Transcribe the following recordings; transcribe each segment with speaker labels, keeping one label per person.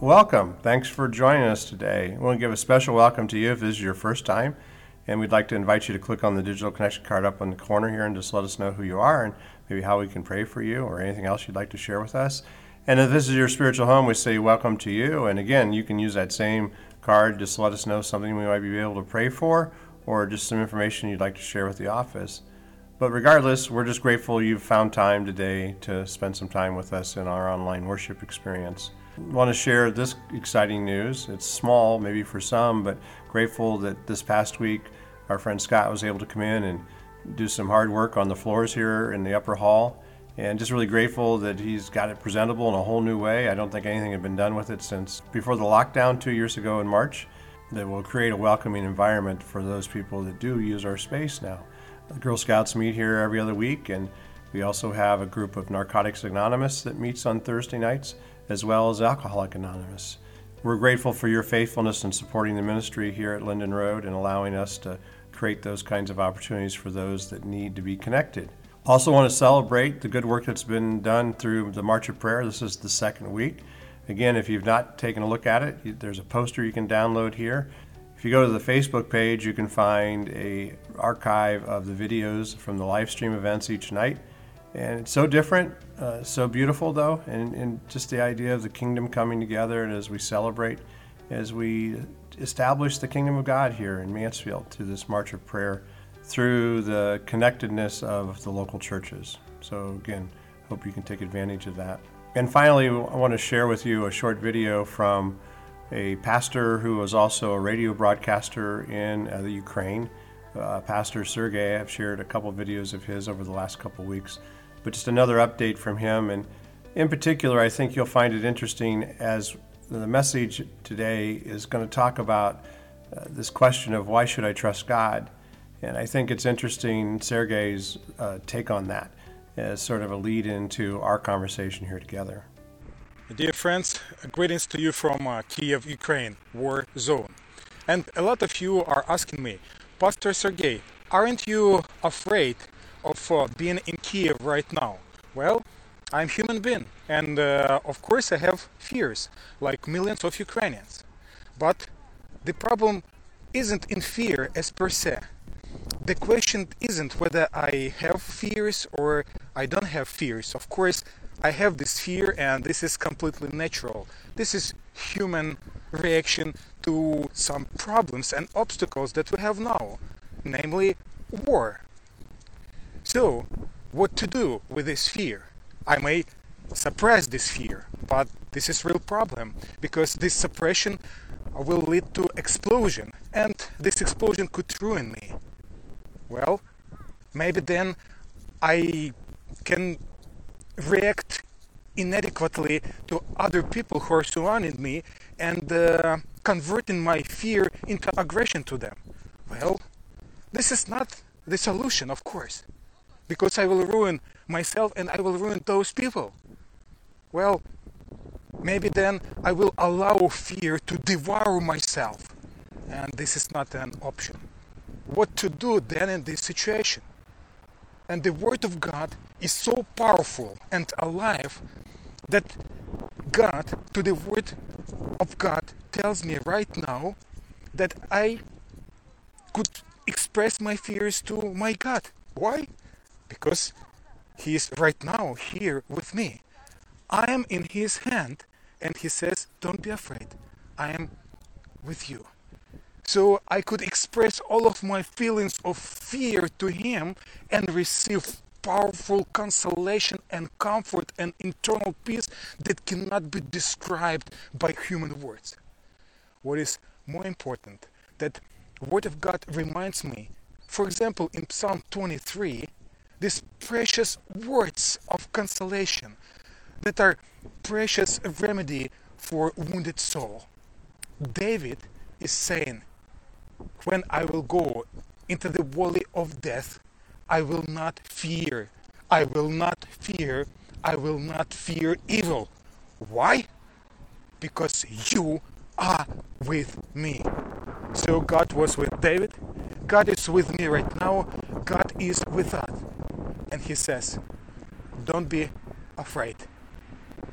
Speaker 1: welcome. Thanks for joining us today. We want to give a special welcome to you if this is your first time, and we'd like to invite you to click on the digital connection card up in the corner here and just let us know who you are and maybe how we can pray for you or anything else you'd like to share with us. And if this is your spiritual home, we say welcome to you. And again, you can use that same card. Just to let us know something we might be able to pray for or just some information you'd like to share with the office. But regardless, we're just grateful you've found time today to spend some time with us in our online worship experience. Want to share this exciting news. It's small, maybe for some, but grateful that this past week our friend Scott was able to come in and do some hard work on the floors here in the upper hall. And just really grateful that he's got it presentable in a whole new way. I don't think anything had been done with it since before the lockdown two years ago in March that will create a welcoming environment for those people that do use our space now. The Girl Scouts meet here every other week, and we also have a group of Narcotics Anonymous that meets on Thursday nights, as well as Alcoholic Anonymous. We're grateful for your faithfulness in supporting the ministry here at Linden Road and allowing us to create those kinds of opportunities for those that need to be connected. Also, want to celebrate the good work that's been done through the March of Prayer. This is the second week. Again, if you've not taken a look at it, there's a poster you can download here. If you go to the Facebook page, you can find a archive of the videos from the live stream events each night. And it's so different, uh, so beautiful though, and, and just the idea of the kingdom coming together and as we celebrate, as we establish the kingdom of God here in Mansfield through this March of Prayer, through the connectedness of the local churches. So again, hope you can take advantage of that. And finally, I want to share with you a short video from a pastor who was also a radio broadcaster in uh, the Ukraine. Uh, pastor Sergey, I've shared a couple videos of his over the last couple weeks, but just another update from him. And in particular, I think you'll find it interesting as the message today is going to talk about uh, this question of why should I trust God? And I think it's interesting, Sergey's uh, take on that as sort of a lead into our conversation here together.
Speaker 2: Dear friends, greetings to you from uh, Kiev, Ukraine, war zone. And a lot of you are asking me, Pastor Sergey, aren't you afraid of uh, being in Kiev right now? Well, I'm human being, and uh, of course I have fears, like millions of Ukrainians. But the problem isn't in fear as per se. The question isn't whether I have fears or I don't have fears. Of course, I have this fear and this is completely natural. This is human reaction to some problems and obstacles that we have now, namely war. So, what to do with this fear? I may suppress this fear, but this is real problem because this suppression will lead to explosion and this explosion could ruin me. Well, maybe then I can react inadequately to other people who are surrounding me and uh, converting my fear into aggression to them. Well, this is not the solution, of course, because I will ruin myself and I will ruin those people. Well, maybe then I will allow fear to devour myself, and this is not an option. What to do then in this situation? And the Word of God is so powerful and alive that God, to the Word of God, tells me right now that I could express my fears to my God. Why? Because He is right now here with me. I am in His hand, and He says, Don't be afraid. I am with you so I could express all of my feelings of fear to him and receive powerful consolation and comfort and internal peace that cannot be described by human words. What is more important, that Word of God reminds me, for example, in Psalm 23, these precious words of consolation that are precious remedy for wounded soul. David is saying, when I will go into the valley of death, I will not fear. I will not fear. I will not fear evil. Why? Because you are with me. So God was with David. God is with me right now. God is with us. And He says, Don't be afraid.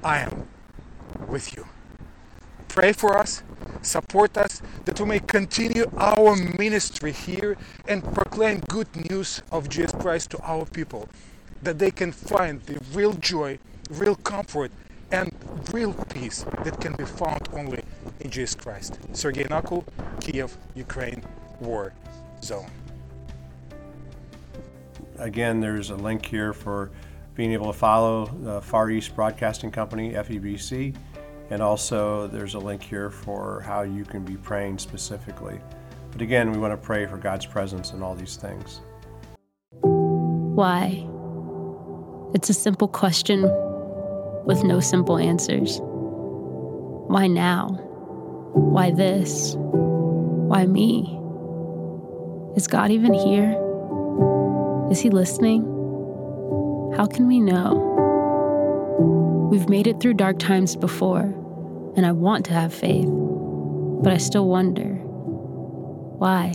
Speaker 2: I am with you. pray for us, support us, that we may continue our ministry here and proclaim good news of Jesus Christ to our people, that they can find the real joy, real comfort, and real peace that can be found only in Jesus Christ. Sergei Nakul, Kiev, Ukraine, War Zone.
Speaker 1: Again, there's a link here for being able to follow the Far East Broadcasting Company, FEBC, and also there's a link here for how you can be praying specifically. But again, we want to pray for God's presence in all these things.
Speaker 3: Why? It's a simple question with no simple answers. Why now? Why this? Why me? Is God even here? Is He listening? How can we know? We've made it through dark times before, and I want to have faith, but I still wonder why?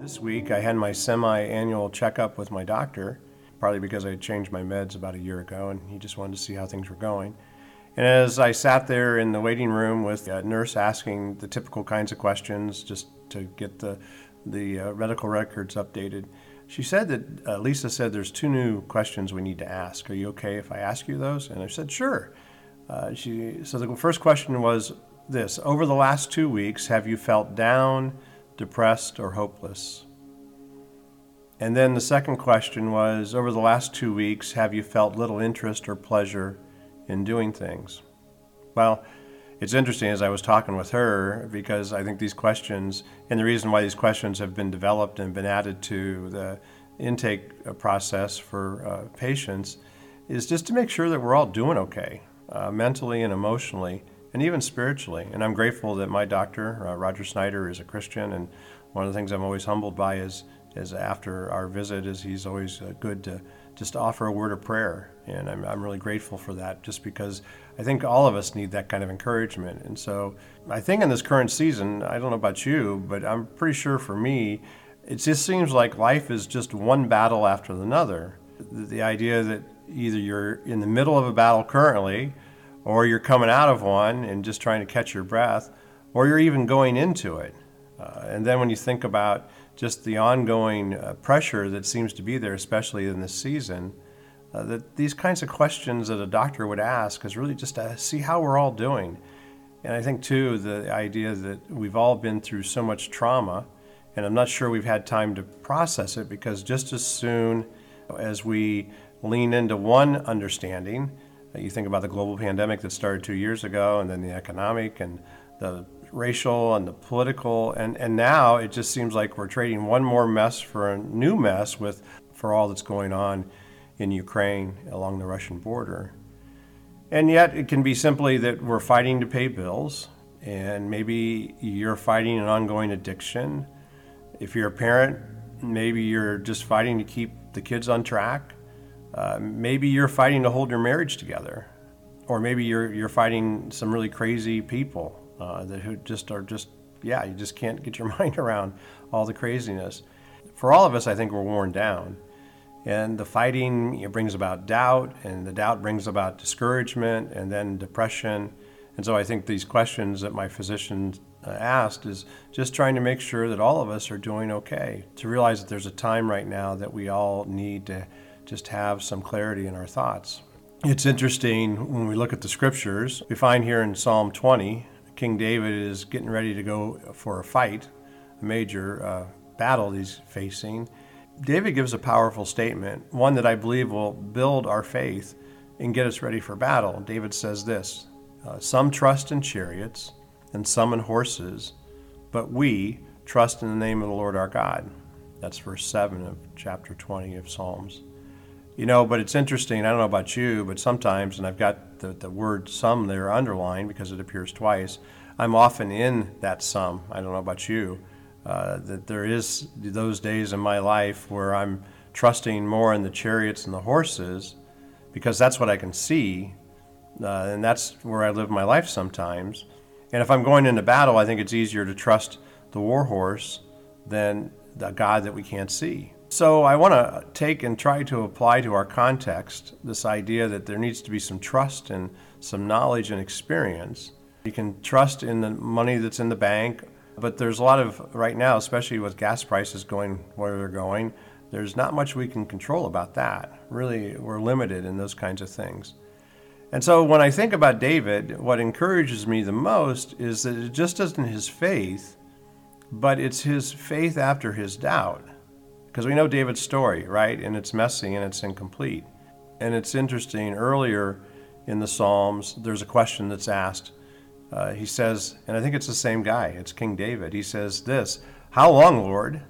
Speaker 1: This week, I had my semi annual checkup with my doctor, partly because I had changed my meds about a year ago, and he just wanted to see how things were going. And as I sat there in the waiting room with a nurse asking the typical kinds of questions just to get the, the uh, medical records updated, she said that uh, Lisa said there's two new questions we need to ask. Are you okay if I ask you those? And I said, sure. Uh, she, so the first question was this Over the last two weeks, have you felt down, depressed, or hopeless? And then the second question was Over the last two weeks, have you felt little interest or pleasure in doing things? Well, it's interesting as I was talking with her because I think these questions, and the reason why these questions have been developed and been added to the intake uh, process for uh, patients, is just to make sure that we're all doing okay, uh, mentally and emotionally, and even spiritually. And I'm grateful that my doctor, uh, Roger Snyder, is a Christian, and one of the things I'm always humbled by is is after our visit is he's always uh, good to just offer a word of prayer. And I'm, I'm really grateful for that just because i think all of us need that kind of encouragement. And so i think in this current season i don't know about you but i'm pretty sure for me it just seems like life is just one battle after another. The, idea that either you're in the middle of a battle currently or you're coming out of one and just trying to catch your breath or you're even going into it. Uh, and then when you think about just the ongoing uh, pressure that seems to be there, especially in this season, uh, that these kinds of questions that a doctor would ask is really just to see how we're all doing. And I think, too, the idea that we've all been through so much trauma, and I'm not sure we've had time to process it because just as soon as we lean into one understanding, you think about the global pandemic that started two years ago, and then the economic and the racial and the political, and, and now it just seems like we're trading one more mess for a new mess with for all that's going on in Ukraine along the Russian border. And yet it can be simply that we're fighting to pay bills, and maybe you're fighting an ongoing addiction. If you're a parent, maybe you're just fighting to keep the kids on track. Uh, maybe you're fighting to hold your marriage together, or maybe you're you're fighting some really crazy people uh, that who just are just yeah you just can't get your mind around all the craziness. For all of us, I think we're worn down, and the fighting it brings about doubt, and the doubt brings about discouragement, and then depression. And so I think these questions that my physician uh, asked is just trying to make sure that all of us are doing okay. To realize that there's a time right now that we all need to just have some clarity in our thoughts. It's interesting when we look at the scriptures, we find here in Psalm 20 King David is getting ready to go for a fight, a major uh, battle he's facing. David gives a powerful statement, one that I believe will build our faith and get us ready for battle. David says this uh, Some trust in chariots and some in horses, but we trust in the name of the Lord our God. That's verse 7 of chapter 20 of Psalms. You know, but it's interesting. I don't know about you, but sometimes, and I've got the, the word some there underlined because it appears twice, I'm often in that some. I don't know about you. Uh, that there is those days in my life where I'm trusting more in the chariots and the horses because that's what I can see. Uh, and that's where I live my life sometimes. And if I'm going into battle, I think it's easier to trust the war horse than the God that we can't see. So I want to take and try to apply to our context this idea that there needs to be some trust and some knowledge and experience You can trust in the money that's in the bank, but there's a lot of, right now, especially with gas prices going where they're going, there's not much we can control about that. Really, we're limited in those kinds of things. And so when I think about David, what encourages me the most is that it just isn't his faith, but it's his faith after his doubt. Because we know David's story, right? And it's messy and it's incomplete. And it's interesting, earlier in the Psalms, there's a question that's asked. Uh, he says, and I think it's the same guy, it's King David. He says this How long, Lord?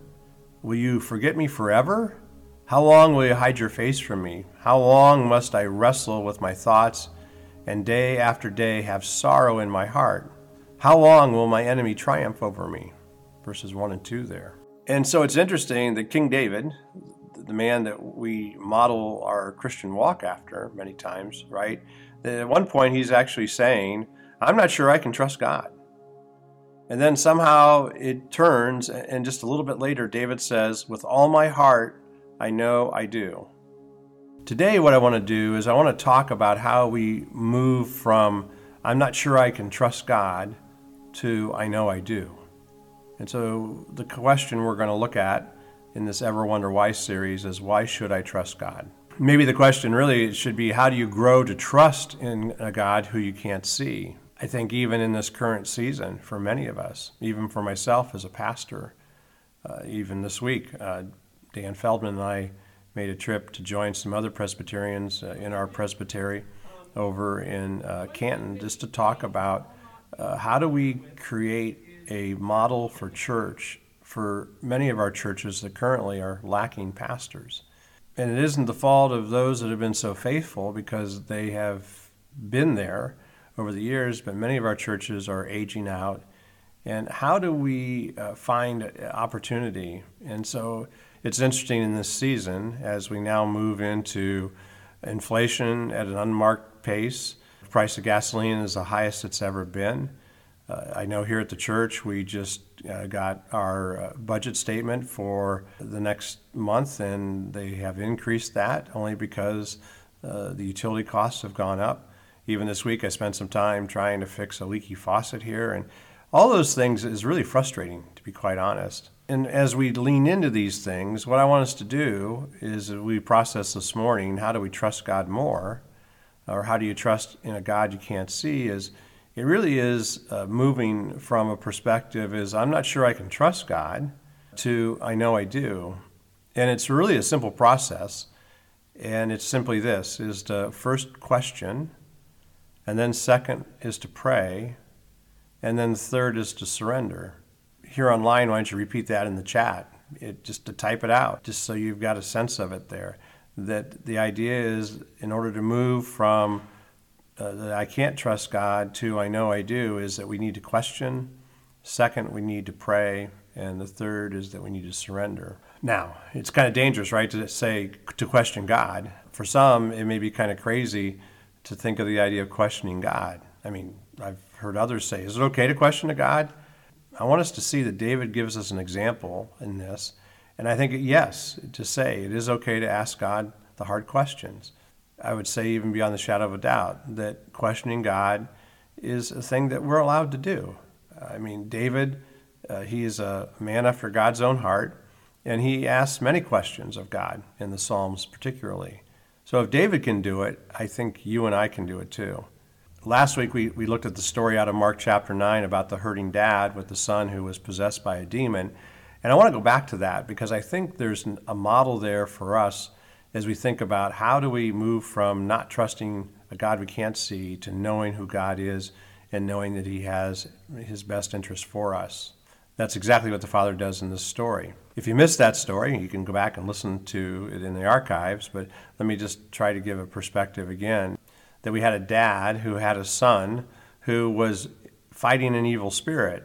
Speaker 1: Will you forget me forever? How long will you hide your face from me? How long must I wrestle with my thoughts and day after day have sorrow in my heart? How long will my enemy triumph over me? Verses 1 and 2 there. And so it's interesting that King David, the man that we model our Christian walk after many times, right? That at one point he's actually saying, I'm not sure I can trust God. And then somehow it turns, and just a little bit later, David says, With all my heart, I know I do. Today, what I want to do is I want to talk about how we move from I'm not sure I can trust God to I know I do. And so the question we're going to look at in this Ever Wonder Why series is why should I trust God? Maybe the question really should be how do you grow to trust in a God who you can't see? I think even in this current season, for many of us, even for myself as a pastor, uh, even this week, uh, Dan Feldman and I made a trip to join some other Presbyterians uh, in our presbytery over in uh, Canton just to talk about uh, how do we create a model for church for many of our churches that currently are lacking pastors. And it isn't the fault of those that have been so faithful because they have been there over the years, but many of our churches are aging out. And how do we uh, find opportunity? And so it's interesting in this season as we now move into inflation at an unmarked pace. The price of gasoline is the highest it's ever been. Uh, I know here at the church we just uh, got our uh, budget statement for the next month, and they have increased that only because uh, the utility costs have gone up. Even this week, I spent some time trying to fix a leaky faucet here, and all those things is really frustrating, to be quite honest. And as we lean into these things, what I want us to do is we process this morning how do we trust God more? Or how do you trust in a God you can't see? Is it really is uh, moving from a perspective is I'm not sure I can trust God to I know I do. And it's really a simple process. And it's simply this is to first question, and then second is to pray, and then third is to surrender. Here online, why don't you repeat that in the chat? It, just to type it out, just so you've got a sense of it there. That the idea is in order to move from uh, that I can't trust God to I know I do is that we need to question. Second, we need to pray. And the third is that we need to surrender. Now, it's kind of dangerous, right, to say to question God. For some, it may be kind of crazy to think of the idea of questioning God. I mean, I've heard others say, is it okay to question a God? I want us to see that David gives us an example in this. And I think, yes, to say it is okay to ask God the hard questions. I would say, even beyond the shadow of a doubt, that questioning God is a thing that we're allowed to do. I mean, David, uh, he is a man after God's own heart, and he asks many questions of God in the Psalms, particularly. So if David can do it, I think you and I can do it too. Last week, we, we looked at the story out of Mark chapter 9 about the hurting dad with the son who was possessed by a demon. And I want to go back to that because I think there's a model there for us as we think about how do we move from not trusting a God we can't see to knowing who God is and knowing that He has His best interest for us. That's exactly what the Father does in this story. If you missed that story, you can go back and listen to it in the archives, but let me just try to give a perspective again. That we had a dad who had a son who was fighting an evil spirit.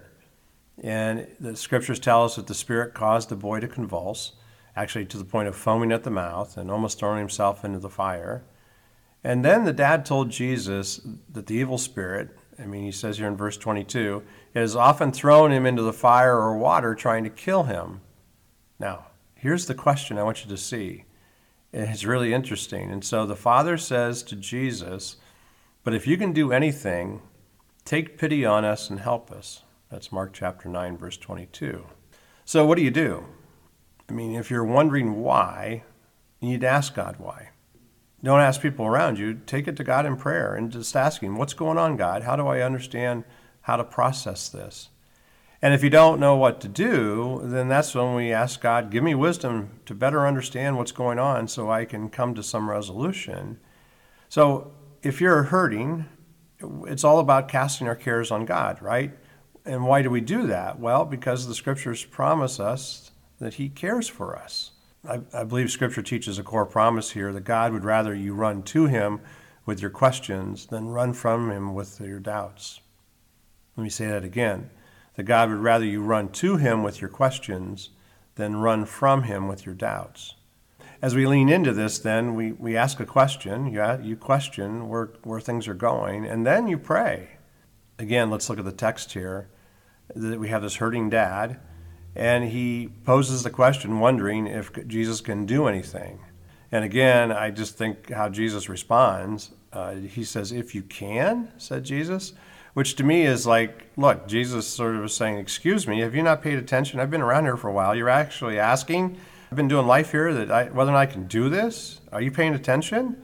Speaker 1: And the scriptures tell us that the spirit caused the boy to convulse actually to the point of foaming at the mouth and almost throwing himself into the fire. And then the dad told Jesus that the evil spirit, I mean, he says here in verse 22, has often thrown him into the fire or water trying to kill him. Now, here's the question I want you to see. It's really interesting. And so the father says to Jesus, But if you can do anything, Take pity on us and help us. That's Mark chapter 9, verse 22. So, what do you do? I mean, if you're wondering why, you need to ask God why. Don't ask people around you. Take it to God in prayer and just ask Him, What's going on, God? How do I understand how to process this? And if you don't know what to do, then that's when we ask God, Give me wisdom to better understand what's going on so I can come to some resolution. So, if you're hurting, it's all about casting our cares on God, right? And why do we do that? Well, because the scriptures promise us that He cares for us. I, I, believe Scripture teaches a core promise here that God would rather you run to Him with your questions than run from Him with your doubts. Let me say that again. That God would rather you run to Him with your questions than run from Him with your doubts. As we lean into this, then we, we ask a question. You, you question where, where things are going, and then you pray. Again, let's look at the text here. that We have this hurting dad and he poses the question, wondering if Jesus can do anything. And again, I just think how Jesus responds. Uh, he says, If you can, said Jesus, which to me is like, look, Jesus sort of was saying, Excuse me, have you not paid attention? I've been around here for a while. You're actually asking, I've been doing life here, that I, whether or not I can do this? Are you paying attention?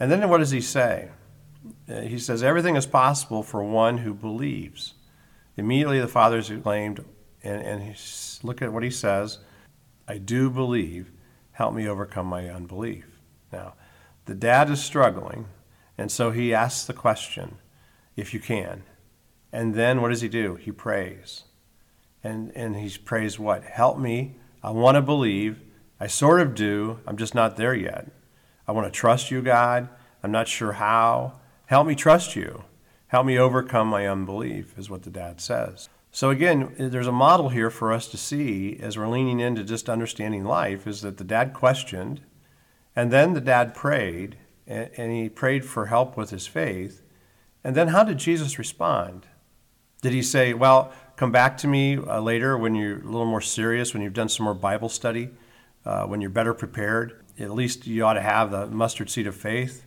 Speaker 1: And then what does he say? Uh, he says, Everything is possible for one who believes. Immediately the father exclaimed, and, and look at what he says I do believe, help me overcome my unbelief. Now, the dad is struggling, and so he asks the question, if you can. And then what does he do? He prays. And, and he prays what? Help me. I want to believe. I sort of do. I'm just not there yet. I want to trust you, God. I'm not sure how. Help me trust you. Help me overcome my unbelief, is what the dad says. So again, there's a model here for us to see as we're leaning into just understanding life is that the dad questioned, and then the dad prayed, and he prayed for help with his faith. And then how did Jesus respond? Did he say, Well, come back to me uh, later when you're a little more serious, when you've done some more Bible study, uh, when you're better prepared? At least you ought to have the mustard seed of faith.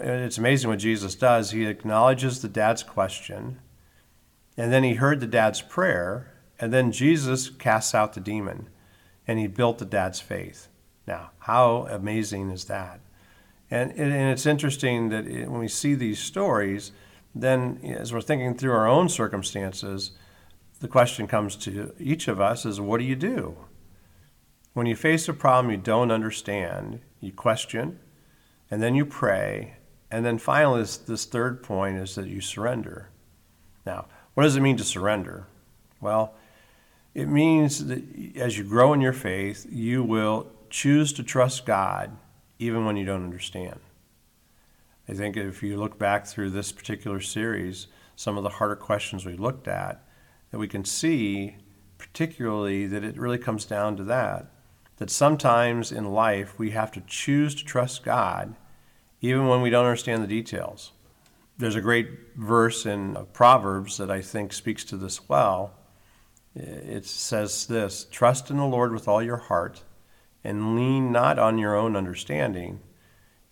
Speaker 1: It's amazing what Jesus does. He acknowledges the dad's question and then he heard the dad's prayer, and then Jesus casts out the demon, and he built the dad's faith. Now, how amazing is that? And, and it's interesting that it, when we see these stories, then as we're thinking through our own circumstances, the question comes to each of us is what do you do? When you face a problem you don't understand, you question, and then you pray, and then finally, this, this third point is that you surrender. Now, what does it mean to surrender? Well, it means that as you grow in your faith, you will choose to trust God even when you don't understand. I think if you look back through this particular series, some of the harder questions we looked at, that we can see particularly that it really comes down to that. That sometimes in life we have to choose to trust God even when we don't understand the details. There's a great verse in uh, Proverbs that I think speaks to this well. It says this Trust in the Lord with all your heart, and lean not on your own understanding.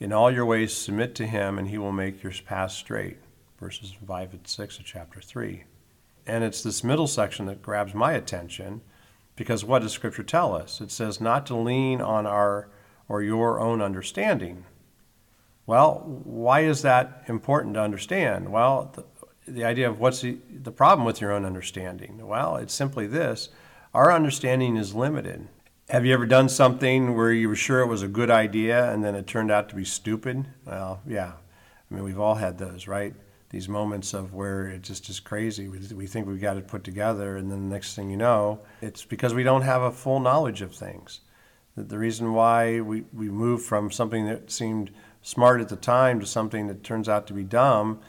Speaker 1: In all your ways, submit to him, and he will make your path straight. Verses 5 and 6 of chapter 3. And it's this middle section that grabs my attention because what does Scripture tell us? It says not to lean on our or your own understanding, well, why is that important to understand? Well, the, the idea of what's the, the problem with your own understanding? Well, it's simply this our understanding is limited. Have you ever done something where you were sure it was a good idea and then it turned out to be stupid? Well, yeah. I mean, we've all had those, right? These moments of where it just is crazy. We, we think we've got it put together, and then the next thing you know, it's because we don't have a full knowledge of things. The, the reason why we, we move from something that seemed smart at the time to something that turns out to be dumb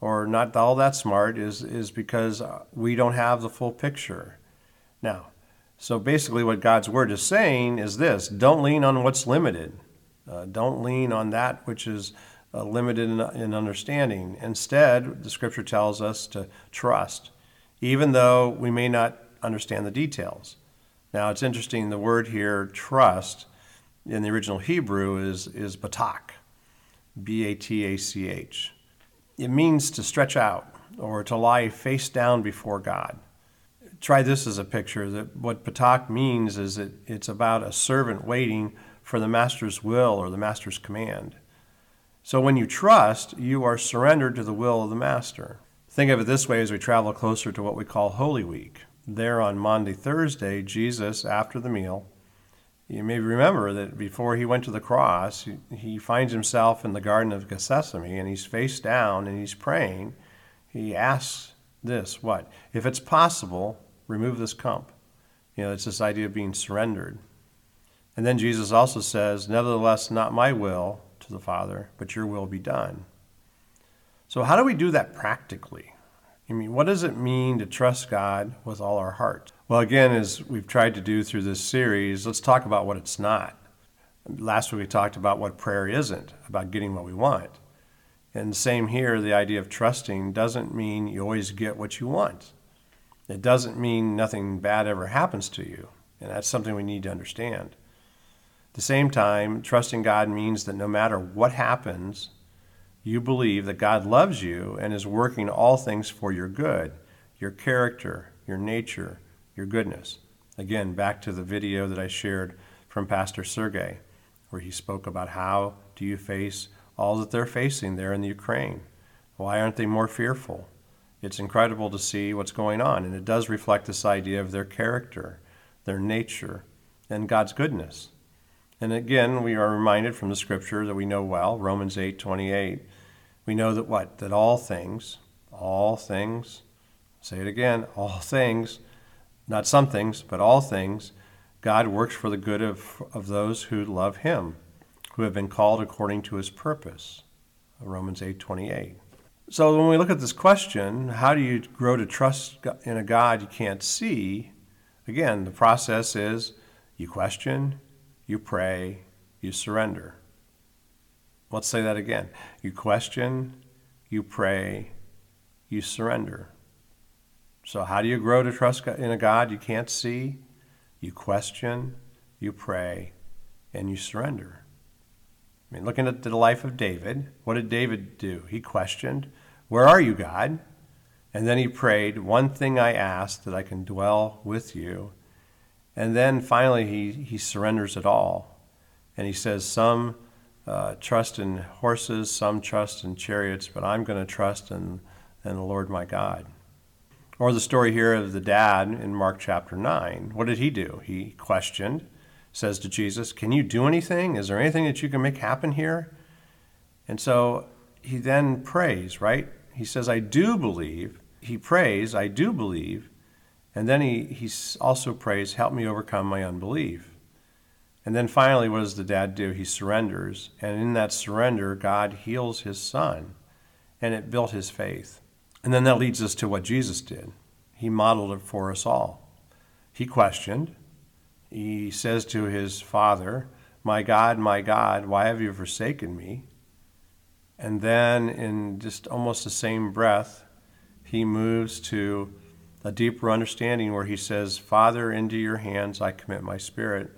Speaker 1: or not all that smart is, is because we don't have the full picture. Now, so basically, what God's word is saying is this don't lean on what's limited, uh, don't lean on that which is uh, limited in, in understanding. Instead, the scripture tells us to trust, even though we may not understand the details. Now, it's interesting, the word here, trust, in the original Hebrew is, is batach. B A T A C H. It means to stretch out, or to lie face down before God. Try this as a picture that what batach means is that it's about a servant waiting for the master's will or the master's command. So when you trust, you are surrendered to the will of the master. Think of it this way as we travel closer to what we call Holy Week. There on Maundy, Thursday, Jesus, after the meal, you may remember that before he went to the cross, he, he finds himself in the Garden of Gethsemane and he's face down and he's praying. He asks this what? If it's possible, remove this cup. You know, it's this idea of being surrendered. And then Jesus also says, Nevertheless, not my will to the Father, but your will be done. So, how do we do that practically? I mean, what does it mean to trust God with all our heart? Well, again, as we've tried to do through this series, let's talk about what it's not. Last week we talked about what prayer isn't, about getting what we want. And same here, the idea of trusting doesn't mean you always get what you want. It doesn't mean nothing bad ever happens to you. And that's something we need to understand. At the same time, trusting God means that no matter what happens, you believe that God loves you and is working all things for your good, your character, your nature, your goodness. Again, back to the video that I shared from Pastor Sergey, where he spoke about how do you face all that they're facing there in the Ukraine? Why aren't they more fearful? It's incredible to see what's going on, and it does reflect this idea of their character, their nature, and God's goodness. And again, we are reminded from the scripture that we know well, Romans 8:28. We know that what? That all things, all things, say it again, all things, not some things, but all things, God works for the good of, of those who love him, who have been called according to his purpose. Romans 8:28. So when we look at this question, how do you grow to trust in a God you can't see? Again, the process is you question, you pray, you surrender. Let's say that again. You question, you pray, you surrender. So, how do you grow to trust in a God you can't see? You question, you pray, and you surrender. I mean, looking at the life of David, what did David do? He questioned, Where are you, God? And then he prayed, One thing I ask that I can dwell with you and then finally, he, he surrenders it all. And he says, Some uh, trust in horses, some trust in chariots, but I'm going to trust in, in the Lord my God. Or the story here of the dad in Mark chapter 9. What did he do? He questioned, says to Jesus, Can you do anything? Is there anything that you can make happen here? And so he then prays, right? He says, I do believe. He prays, I do believe. And then he, he also prays, Help me overcome my unbelief. And then finally, what does the dad do? He surrenders. And in that surrender, God heals his son. And it built his faith. And then that leads us to what Jesus did. He modeled it for us all. He questioned. He says to his father, My God, my God, why have you forsaken me? And then, in just almost the same breath, he moves to a deeper understanding where he says, Father, into your hands I commit my spirit.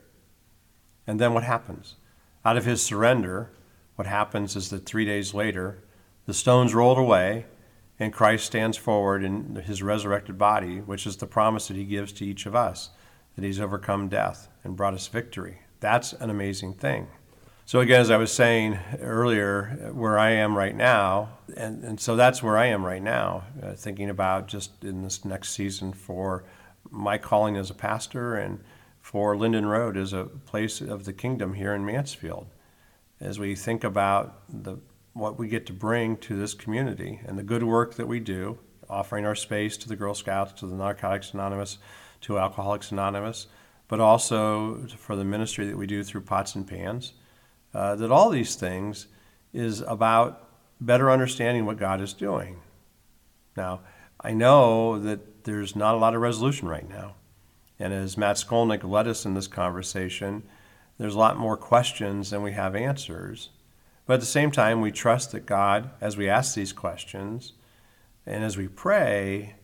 Speaker 1: And then what happens? Out of his surrender, what happens is that three days later, the stones rolled away, and Christ stands forward in his resurrected body, which is the promise that he gives to each of us that he's overcome death and brought us victory. That's an amazing thing. So, again, as I was saying earlier, where I am right now, and, and so that's where I am right now, uh, thinking about just in this next season for my calling as a pastor and for Linden Road as a place of the kingdom here in Mansfield. As we think about the, what we get to bring to this community and the good work that we do, offering our space to the Girl Scouts, to the Narcotics Anonymous, to Alcoholics Anonymous, but also for the ministry that we do through Pots and Pans uh, that all these things is about better understanding what God is doing. Now, I know that there's not a lot of resolution right now. And as Matt Skolnick led us in this conversation, there's a lot more questions than we have answers. But at the same time, we trust that God, as we ask these questions, and as we pray,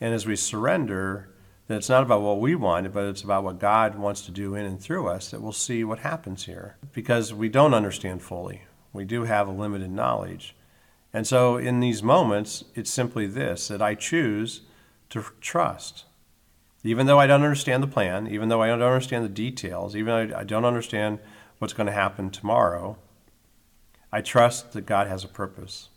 Speaker 1: and as we surrender, that it's not about what we want, but it's about what God wants to do in and through us, that we'll see what happens here. Because we don't understand fully. We do have a limited knowledge. And so in these moments, it's simply this that I choose to trust. Even though I don't understand the plan, even though I don't understand the details, even though I don't understand what's going to happen tomorrow, I trust that God has a purpose.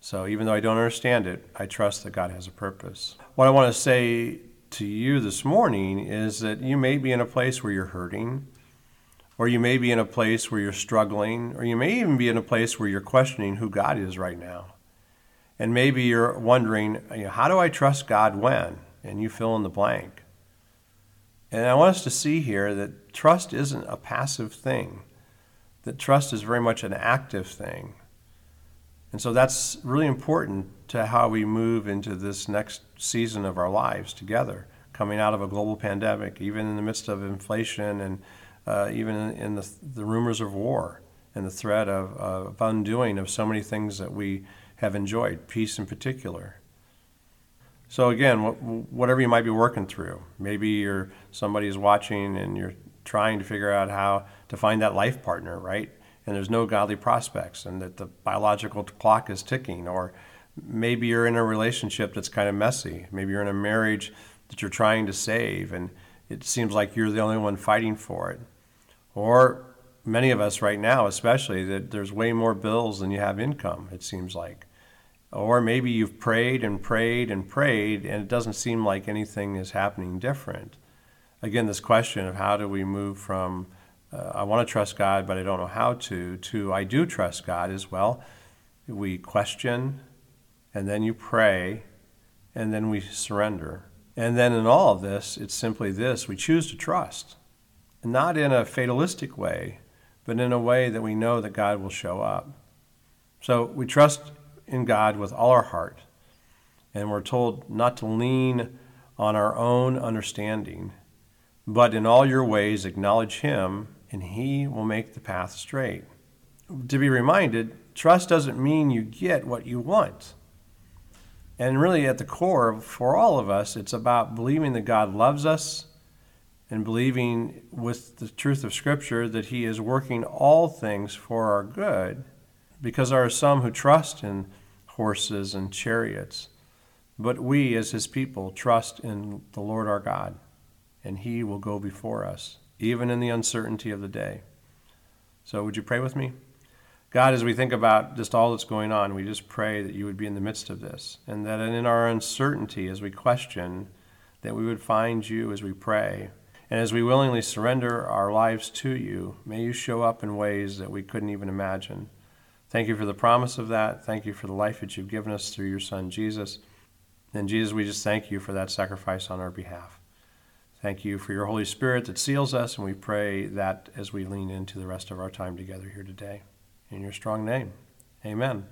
Speaker 1: So even though I don't understand it, I trust that God has a purpose. What I want to say to you this morning is that you may be in a place where you're hurting, or you may be in a place where you're struggling, or you may even be in a place where you're questioning who God is right now. And maybe you're wondering, you know, how do I trust God when? And you fill in the blank. And I want us to see here that trust isn't a passive thing, that trust is very much an active thing. And so that's really important to how we move into this next season of our lives together, coming out of a global pandemic, even in the midst of inflation and uh, even in, in the, the, rumors of war and the threat of, of undoing of so many things that we have enjoyed, peace in particular. So again, whatever you might be working through, maybe you're somebody is watching and you're trying to figure out how to find that life partner, right? And there's no godly prospects, and that the biological clock is ticking, or maybe you're in a relationship that's kind of messy. Maybe you're in a marriage that you're trying to save, and it seems like you're the only one fighting for it. Or many of us right now, especially, that there's way more bills than you have income, it seems like. Or maybe you've prayed and prayed and prayed, and it doesn't seem like anything is happening different. Again, this question of how do we move from uh, I want to trust God, but I don't know how to, to I do trust God as well. We question, and then you pray, and then we surrender. And then in all of this, it's simply this we choose to trust. Not in a fatalistic way, but in a way that we know that God will show up. So we trust in God with all our heart. And we're told not to lean on our own understanding, but in all your ways acknowledge Him, and He will make the path straight. To be reminded, trust doesn't mean you get what you want. And really, at the core, for all of us, it's about believing that God loves us and believing with the truth of Scripture that He is working all things for our good because there are some who trust in horses and chariots. But we, as his people, trust in the Lord our God, and he will go before us, even in the uncertainty of the day. So, would you pray with me? God, as we think about just all that's going on, we just pray that you would be in the midst of this, and that in our uncertainty, as we question, that we would find you as we pray. And as we willingly surrender our lives to you, may you show up in ways that we couldn't even imagine. Thank you for the promise of that. Thank you for the life that you've given us through your Son, Jesus. And Jesus, we just thank you for that sacrifice on our behalf. Thank you for your Holy Spirit that seals us, and we pray that as we lean into the rest of our time together here today. In your strong name, amen.